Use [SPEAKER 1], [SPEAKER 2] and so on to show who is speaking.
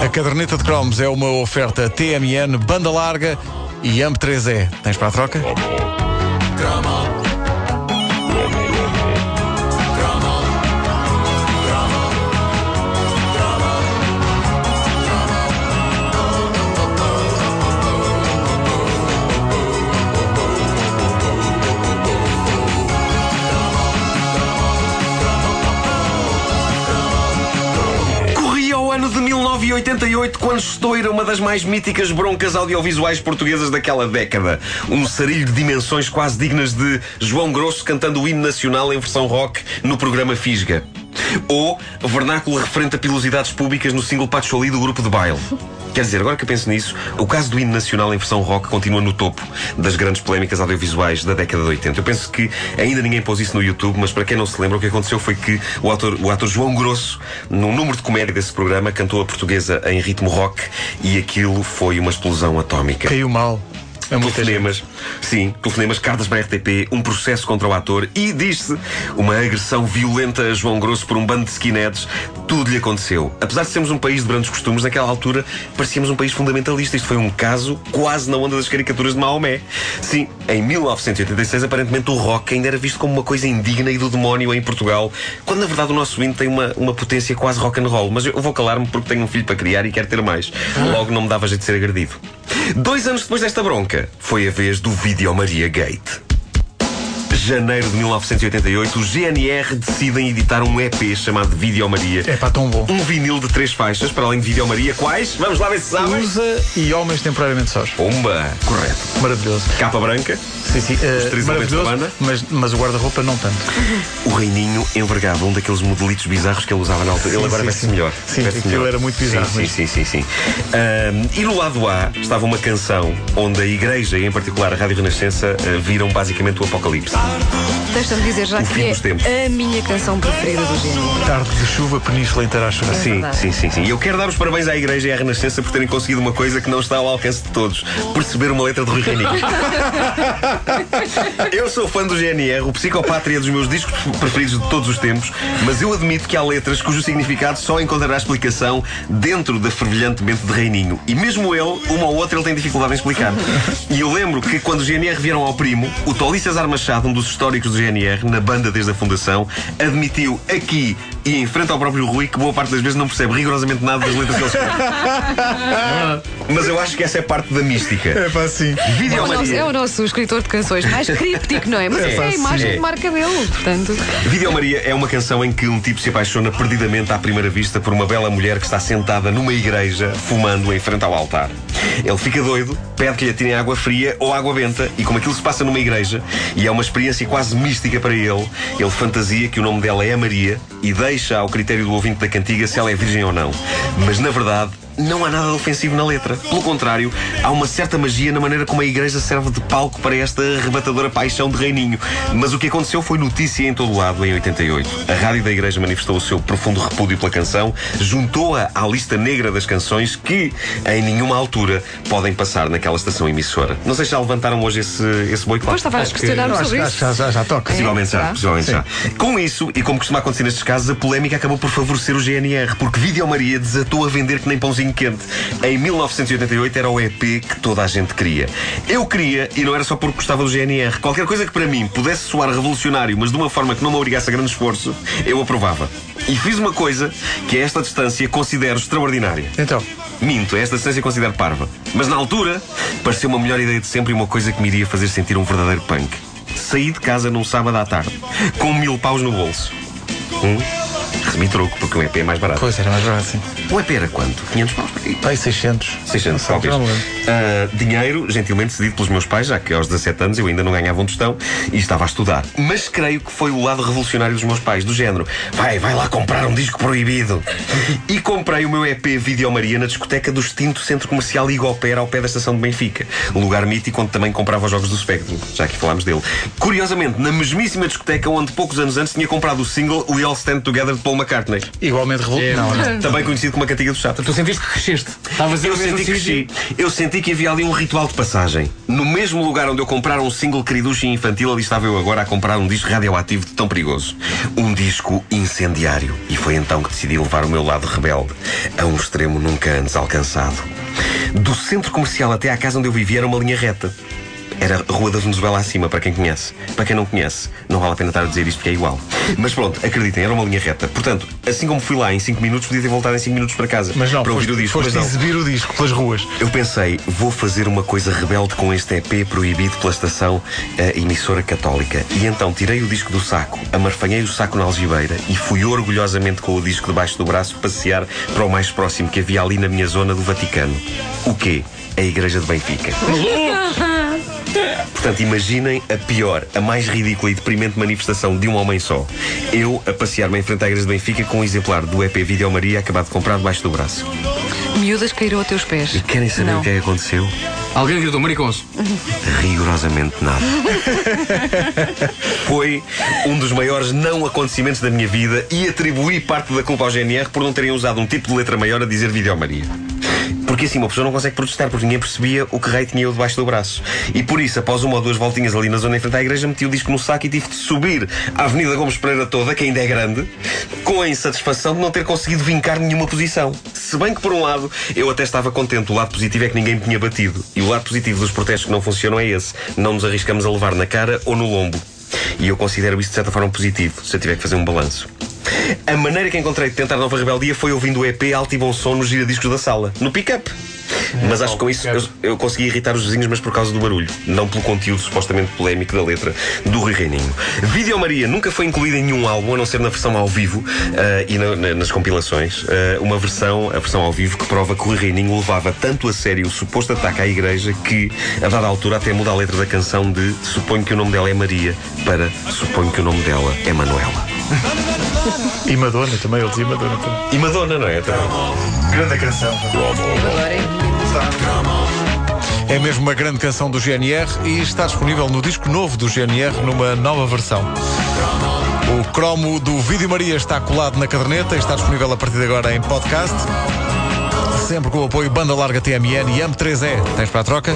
[SPEAKER 1] A caderneta de cromos é uma oferta TMN, banda larga e AMP3E. Tens para a troca?
[SPEAKER 2] De 1988 quando estoura uma das mais míticas broncas audiovisuais portuguesas daquela década. Um sarilho de dimensões quase dignas de João Grosso cantando o hino nacional em versão rock no programa Fisga. Ou vernáculo referente a pilosidades públicas no single Patchouli do grupo de baile. Quer dizer, agora que eu penso nisso, o caso do hino nacional em versão rock continua no topo das grandes polémicas audiovisuais da década de 80. Eu penso que ainda ninguém pôs isso no YouTube, mas para quem não se lembra, o que aconteceu foi que o ator, o ator João Grosso, num número de comédia desse programa, cantou a portuguesa em ritmo rock e aquilo foi uma explosão atómica.
[SPEAKER 1] Caiu mal. É gente.
[SPEAKER 2] Telefonemas, sim, telefonemas, cartas para a RTP, um processo contra o ator e, diz-se, uma agressão violenta a João Grosso por um bando de skinheads. Tudo lhe aconteceu. Apesar de sermos um país de grandes costumes, naquela altura parecíamos um país fundamentalista. Isto foi um caso quase na onda das caricaturas de Maomé. Sim, em 1986, aparentemente o rock ainda era visto como uma coisa indigna e do demónio em Portugal, quando na verdade o nosso hino tem uma, uma potência quase rock and roll. Mas eu vou calar-me porque tenho um filho para criar e quero ter mais. Logo não me dava jeito de ser agredido. Dois anos depois desta bronca, foi a vez do Video Maria Gate. Janeiro de 1988, os GNR decidem editar um EP chamado Video Maria.
[SPEAKER 1] É pá, tão bom.
[SPEAKER 2] Um vinil de três faixas, para além de Video Maria, quais? Vamos lá ver se sabem.
[SPEAKER 1] Usa e homens temporariamente sós.
[SPEAKER 2] Pumba! Correto.
[SPEAKER 1] Maravilhoso.
[SPEAKER 2] Capa branca,
[SPEAKER 1] Sim, sim.
[SPEAKER 2] da
[SPEAKER 1] maravilhoso, mas, mas o guarda-roupa não tanto.
[SPEAKER 2] o Reininho envergava um daqueles modelitos bizarros que ele usava na altura. ele agora
[SPEAKER 1] sim.
[SPEAKER 2] melhor.
[SPEAKER 1] Sim,
[SPEAKER 2] Veste-se
[SPEAKER 1] aquilo era muito bizarro,
[SPEAKER 2] Sim,
[SPEAKER 1] mas-
[SPEAKER 2] sim, sim, sim. sim. Ahm, e no lado A estava uma canção onde a igreja, e em particular a Rádio Renascença, eh, viram basicamente o apocalipse.
[SPEAKER 3] Deixa-me dizer já
[SPEAKER 2] O
[SPEAKER 3] que
[SPEAKER 2] dos tempos.
[SPEAKER 3] é a minha canção preferida do género.
[SPEAKER 1] Tarde de chuva, península inteira a chorar.
[SPEAKER 2] Sim,
[SPEAKER 3] verdade.
[SPEAKER 2] sim, sim, sim. E eu quero dar os parabéns à Igreja e à Renascença por terem conseguido uma coisa que não está ao alcance de todos: perceber uma letra de Rui Reininho. eu sou fã do GNR, o Psicopátria é dos meus discos preferidos de todos os tempos, mas eu admito que há letras cujo significado só encontrará explicação dentro da fervilhante mente de Reininho. E mesmo ele, uma ou outra, ele tem dificuldade em explicar. E eu lembro que quando os GNR vieram ao primo, o Toli César Machado, um dos históricos do GNR, na banda desde a fundação, admitiu aqui e em frente ao próprio Rui que boa parte das vezes não percebe rigorosamente nada das letras que ele escreve. Mas eu acho que essa é parte da mística.
[SPEAKER 1] É pá, sim.
[SPEAKER 3] É
[SPEAKER 2] Vídeo
[SPEAKER 3] o, nosso, é o nosso escritor de canções mais críptico, não é? Mas essa é a imagem
[SPEAKER 2] é.
[SPEAKER 3] de marca dele, portanto.
[SPEAKER 2] Vídeo Maria é uma canção em que um tipo se apaixona perdidamente à primeira vista por uma bela mulher que está sentada numa igreja fumando em frente ao altar. Ele fica doido, pede que lhe atirem água fria ou água benta, e como aquilo se passa numa igreja e é uma experiência quase mística para ele, ele fantasia que o nome dela é Maria e deixa ao critério do ouvinte da cantiga se ela é virgem ou não. Mas na verdade. Não há nada de ofensivo na letra. Pelo contrário, há uma certa magia na maneira como a igreja serve de palco para esta arrebatadora paixão de Reininho. Mas o que aconteceu foi notícia em todo o lado em 88. A rádio da igreja manifestou o seu profundo repúdio pela canção, juntou-a à lista negra das canções que, em nenhuma altura, podem passar naquela estação emissora. Não sei se já levantaram hoje esse, esse boicote.
[SPEAKER 3] Depois estava a questionar-me
[SPEAKER 1] Acho,
[SPEAKER 3] sobre isso.
[SPEAKER 1] já, já, já toca.
[SPEAKER 2] Possivelmente já, possivelmente já. Com isso, e como costuma acontecer nestes casos, a polémica acabou por favorecer o GNR, porque Vídeo Maria desatou a vender que nem pãozinho quente. Em 1988 era o EP que toda a gente queria. Eu queria, e não era só porque gostava do GNR. Qualquer coisa que para mim pudesse soar revolucionário, mas de uma forma que não me obrigasse a grande esforço, eu aprovava. E fiz uma coisa que a esta distância considero extraordinária.
[SPEAKER 1] Então,
[SPEAKER 2] Minto, a esta distância considero parva. Mas na altura, pareceu uma melhor ideia de sempre e uma coisa que me iria fazer sentir um verdadeiro punk. Saí de casa num sábado à tarde, com mil paus no bolso. Hum? Recebi troco, porque o EP é mais barato.
[SPEAKER 1] pois era mais barato, sim.
[SPEAKER 2] O EP era quanto? 500 paus?
[SPEAKER 1] Pai, 600.
[SPEAKER 2] 600,
[SPEAKER 1] Não sei,
[SPEAKER 2] talvez. Ah, dinheiro, gentilmente cedido pelos meus pais, já que aos 17 anos eu ainda não ganhava um tostão e estava a estudar. Mas creio que foi o lado revolucionário dos meus pais, do género: vai, vai lá comprar um disco proibido. e comprei o meu EP Video Maria na discoteca do extinto Centro Comercial Igopera, ao pé da estação de Benfica. Lugar mítico onde também comprava os jogos do Spectrum, já que falámos dele. Curiosamente, na mesmíssima discoteca onde poucos anos antes tinha comprado o single We All Stand Together de Paul McCartney,
[SPEAKER 1] Igualmente revoltado.
[SPEAKER 4] É,
[SPEAKER 1] Não,
[SPEAKER 2] também conhecido como a cantiga do chato.
[SPEAKER 4] Tu sentiste que cresceste. Estavas
[SPEAKER 2] Eu senti que cresci. Eu senti que havia ali um ritual de passagem. No mesmo lugar onde eu comprara um single queriducho e infantil, ali estava eu agora a comprar um disco radioativo de tão perigoso. Um disco incendiário. E foi então que decidi levar o meu lado rebelde a um extremo nunca antes alcançado. Do centro comercial até à casa onde eu vivia era uma linha reta. Era a Rua da Venezuela acima, para quem conhece. Para quem não conhece, não vale a pena estar a dizer isto porque é igual. Mas pronto, acreditem, era uma linha reta. Portanto, assim como fui lá em 5 minutos, podia ter voltado em 5 minutos para casa.
[SPEAKER 1] Mas não,
[SPEAKER 2] para ouvir
[SPEAKER 1] foste,
[SPEAKER 2] o disco.
[SPEAKER 1] foste
[SPEAKER 2] mas não.
[SPEAKER 1] exibir o disco pelas ruas.
[SPEAKER 2] Eu pensei, vou fazer uma coisa rebelde com este EP proibido pela estação eh, emissora católica. E então tirei o disco do saco, amarfanhei o saco na algibeira e fui orgulhosamente com o disco debaixo do braço passear para o mais próximo que havia ali na minha zona do Vaticano. O quê? A Igreja de Benfica. Portanto, imaginem a pior, a mais ridícula e deprimente manifestação de um homem só. Eu a passear-me em frente à Igreja de Benfica com um exemplar do EP Video Maria acabado de comprar debaixo do braço.
[SPEAKER 3] Miúdas caíram a teus pés.
[SPEAKER 2] E querem saber
[SPEAKER 3] Não.
[SPEAKER 2] o que é que aconteceu?
[SPEAKER 4] Alguém gritou mariconso.
[SPEAKER 2] Rigorosamente nada. Foi um dos maiores não acontecimentos da minha vida e atribuí parte da culpa ao GNR por não terem usado um tipo de letra maior a dizer Video Maria. Porque assim uma pessoa não consegue protestar porque ninguém percebia o que rei tinha eu debaixo do braço. E por isso, após uma ou duas voltinhas ali na zona em frente à igreja, meti o disco no saco e tive de subir a Avenida Gomes Pereira toda, que ainda é grande, com a insatisfação de não ter conseguido vincar nenhuma posição. Se bem que, por um lado, eu até estava contente. O lado positivo é que ninguém me tinha batido. E o lado positivo dos protestos que não funcionam é esse. Não nos arriscamos a levar na cara ou no lombo. E eu considero isso de certa forma positivo, se eu tiver que fazer um balanço. A maneira que encontrei de tentar nova rebeldia foi ouvindo o EP alto e bom som nos giradiscos da sala, no pick-up. Mas acho que com isso eu, eu consegui irritar os vizinhos, mas por causa do barulho, não pelo conteúdo supostamente polémico da letra do Rui Reininho. Vídeo Maria nunca foi incluída em nenhum álbum, a não ser na versão ao vivo ah, e na- na- nas compilações. Ah, uma versão, a versão ao vivo, que prova que o Rui Reininho levava tanto a sério o suposto ataque à igreja que, a dada altura, até muda a letra da canção de Suponho que o nome dela é Maria para Suponho que o nome dela é Manuela.
[SPEAKER 1] E Madonna também, ele dizia Madonna também.
[SPEAKER 2] E Madonna, não é? Também.
[SPEAKER 1] Grande canção.
[SPEAKER 3] Agora é.
[SPEAKER 1] É mesmo uma grande canção do GNR e está disponível no disco novo do GNR numa nova versão. O cromo do Vídeo Maria está colado na caderneta e está disponível a partir de agora em podcast. Sempre com o apoio Banda Larga TMN e AM3E. Tens para a troca?